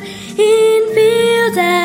in fields as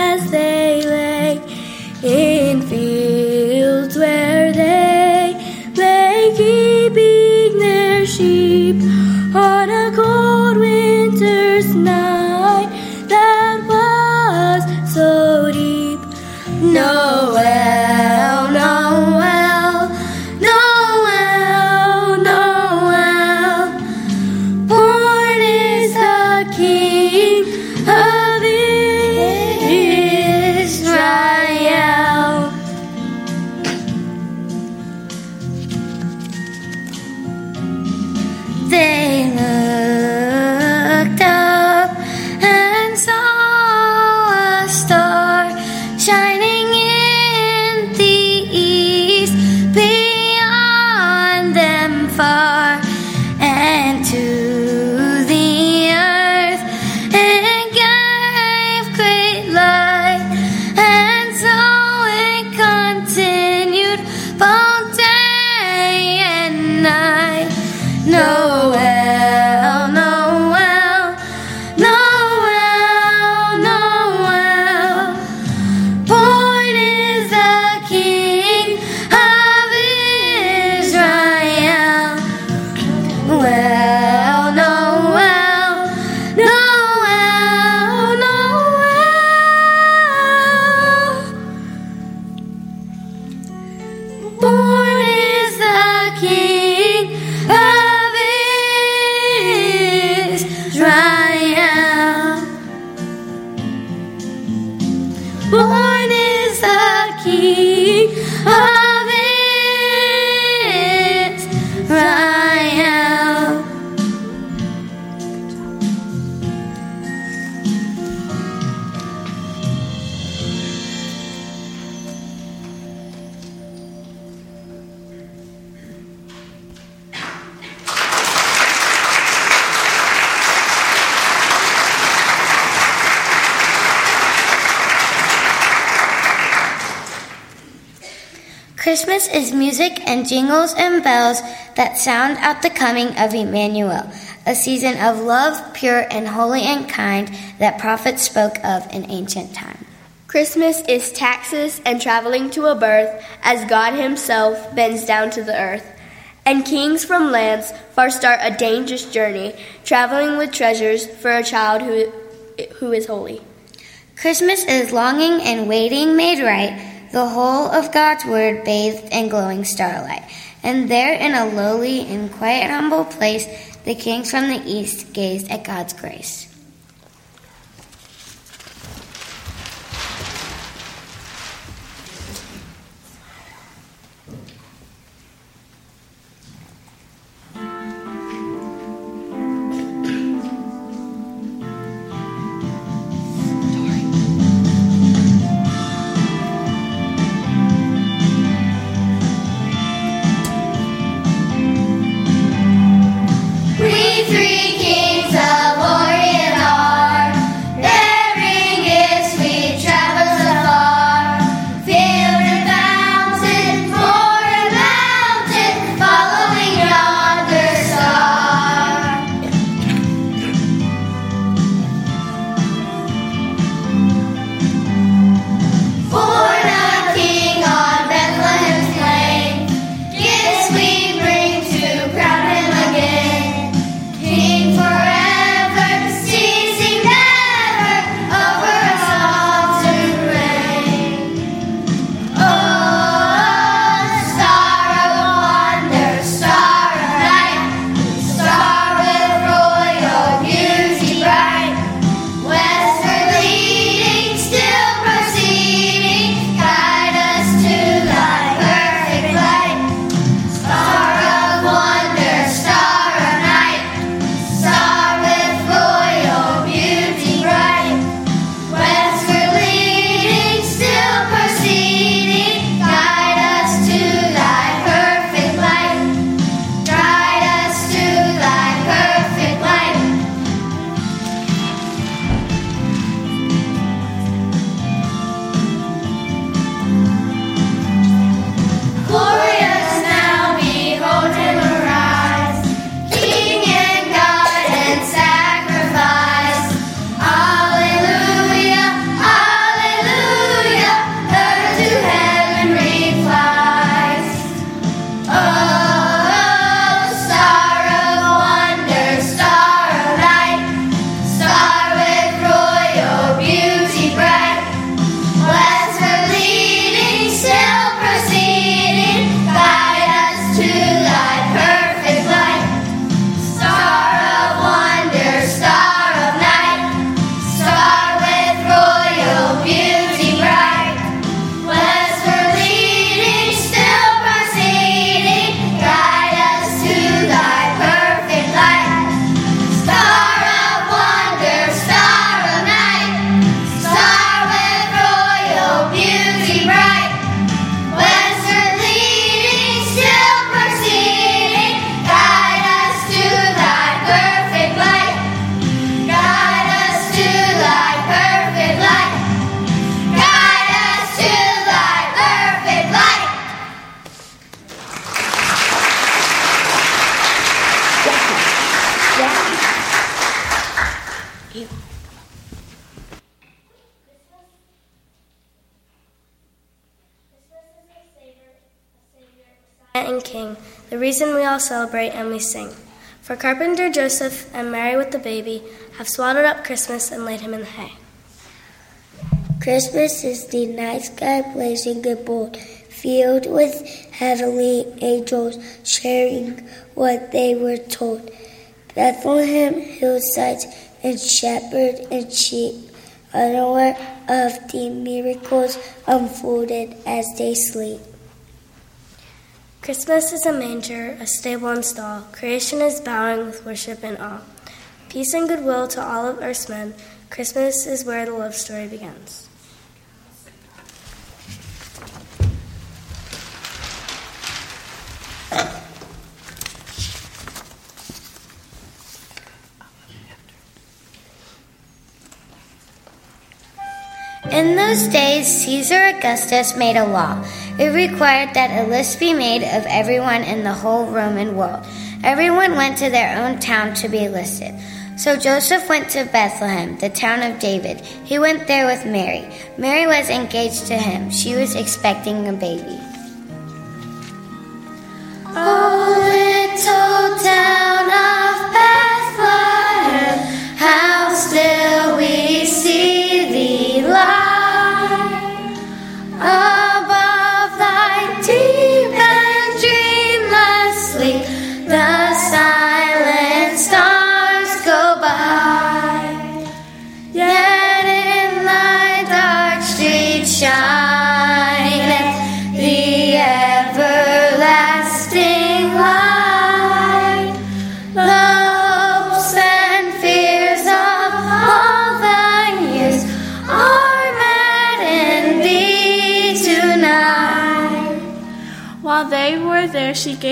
Christmas is music and jingles and bells that sound out the coming of Emmanuel, a season of love, pure and holy and kind that prophets spoke of in ancient time. Christmas is taxes and traveling to a birth as God Himself bends down to the earth. And kings from lands far start a dangerous journey, traveling with treasures for a child who, who is holy. Christmas is longing and waiting made right, the whole of God's word bathed in glowing starlight. And there in a lowly and quiet humble place, the kings from the east gazed at God's grace. The reason we all celebrate and we sing. For carpenter Joseph and Mary with the baby have swaddled up Christmas and laid him in the hay. Christmas is the night sky blazing and bold, filled with heavenly angels sharing what they were told. Bethlehem hillsides and shepherd and sheep, unaware of the miracles unfolded as they sleep. Christmas is a manger, a stable and stall. Creation is bowing with worship and awe. Peace and goodwill to all of earth's men. Christmas is where the love story begins. In those days, Caesar Augustus made a law it required that a list be made of everyone in the whole Roman world. Everyone went to their own town to be listed. So Joseph went to Bethlehem, the town of David. He went there with Mary. Mary was engaged to him. She was expecting a baby.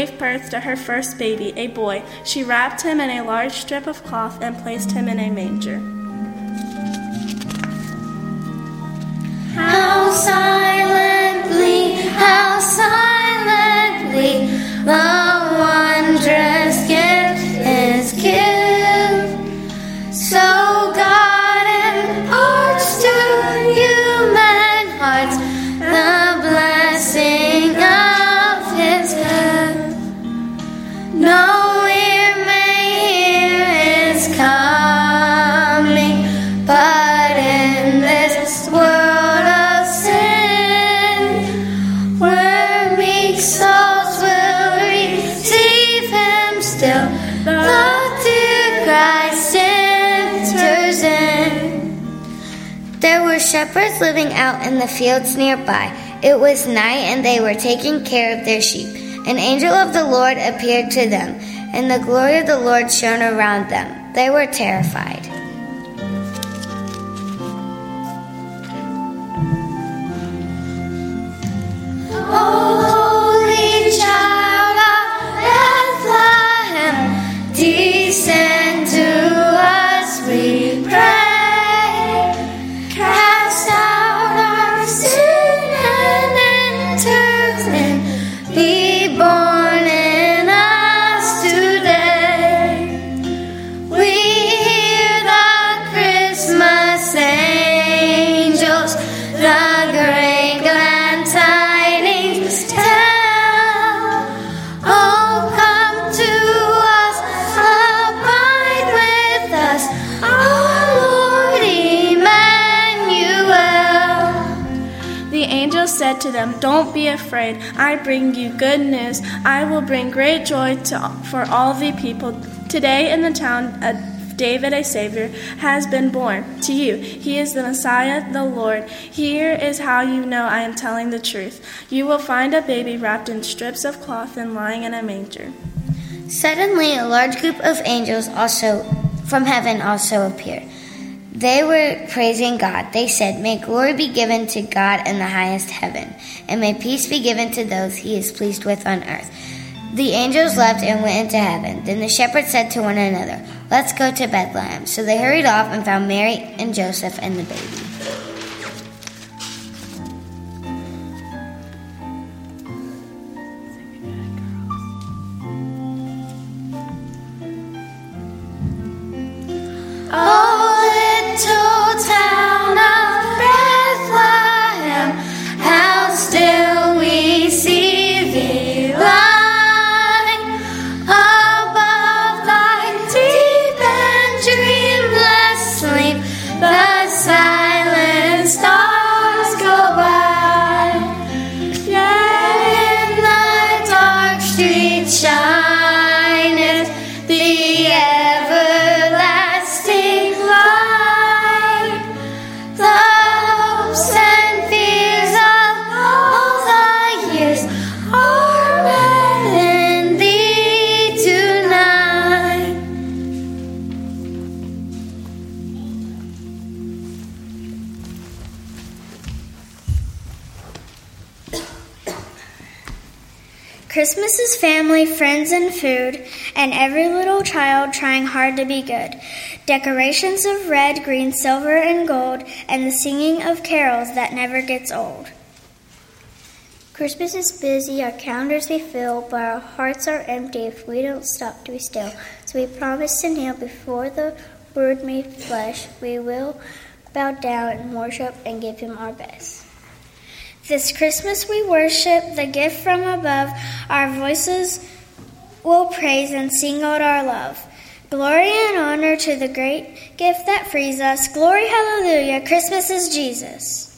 Gave birth to her first baby, a boy. She wrapped him in a large strip of cloth and placed him in a manger. How living out in the fields nearby. It was night, and they were taking care of their sheep. An angel of the Lord appeared to them, and the glory of the Lord shone around them. They were terrified. The angel said to them, Don't be afraid. I bring you good news. I will bring great joy to, for all the people. Today in the town of David, a Savior, has been born to you. He is the Messiah, the Lord. Here is how you know I am telling the truth. You will find a baby wrapped in strips of cloth and lying in a manger. Suddenly, a large group of angels also from heaven also appeared. They were praising God. They said, May glory be given to God in the highest heaven, and may peace be given to those he is pleased with on earth. The angels left and went into heaven. Then the shepherds said to one another, Let's go to Bethlehem. So they hurried off and found Mary and Joseph and the baby. Christmas is family, friends, and food, and every little child trying hard to be good. Decorations of red, green, silver, and gold, and the singing of carols that never gets old. Christmas is busy, our calendars we fill, but our hearts are empty if we don't stop to be still. So we promise to kneel before the Word made flesh. We will bow down and worship and give Him our best. This Christmas we worship the gift from above. Our voices will praise and sing out our love. Glory and honor to the great gift that frees us. Glory, hallelujah. Christmas is Jesus.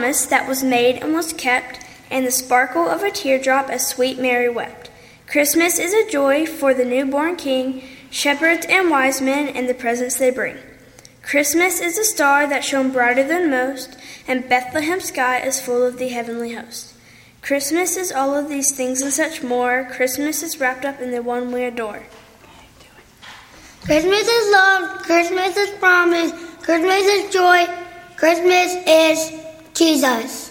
Promise that was made and was kept, and the sparkle of a teardrop as sweet Mary wept. Christmas is a joy for the newborn King, shepherds and wise men, and the presents they bring. Christmas is a star that shone brighter than most, and Bethlehem's sky is full of the heavenly host. Christmas is all of these things and such more. Christmas is wrapped up in the one we adore. Christmas is love. Christmas is promise. Christmas is joy. Christmas is Jesus.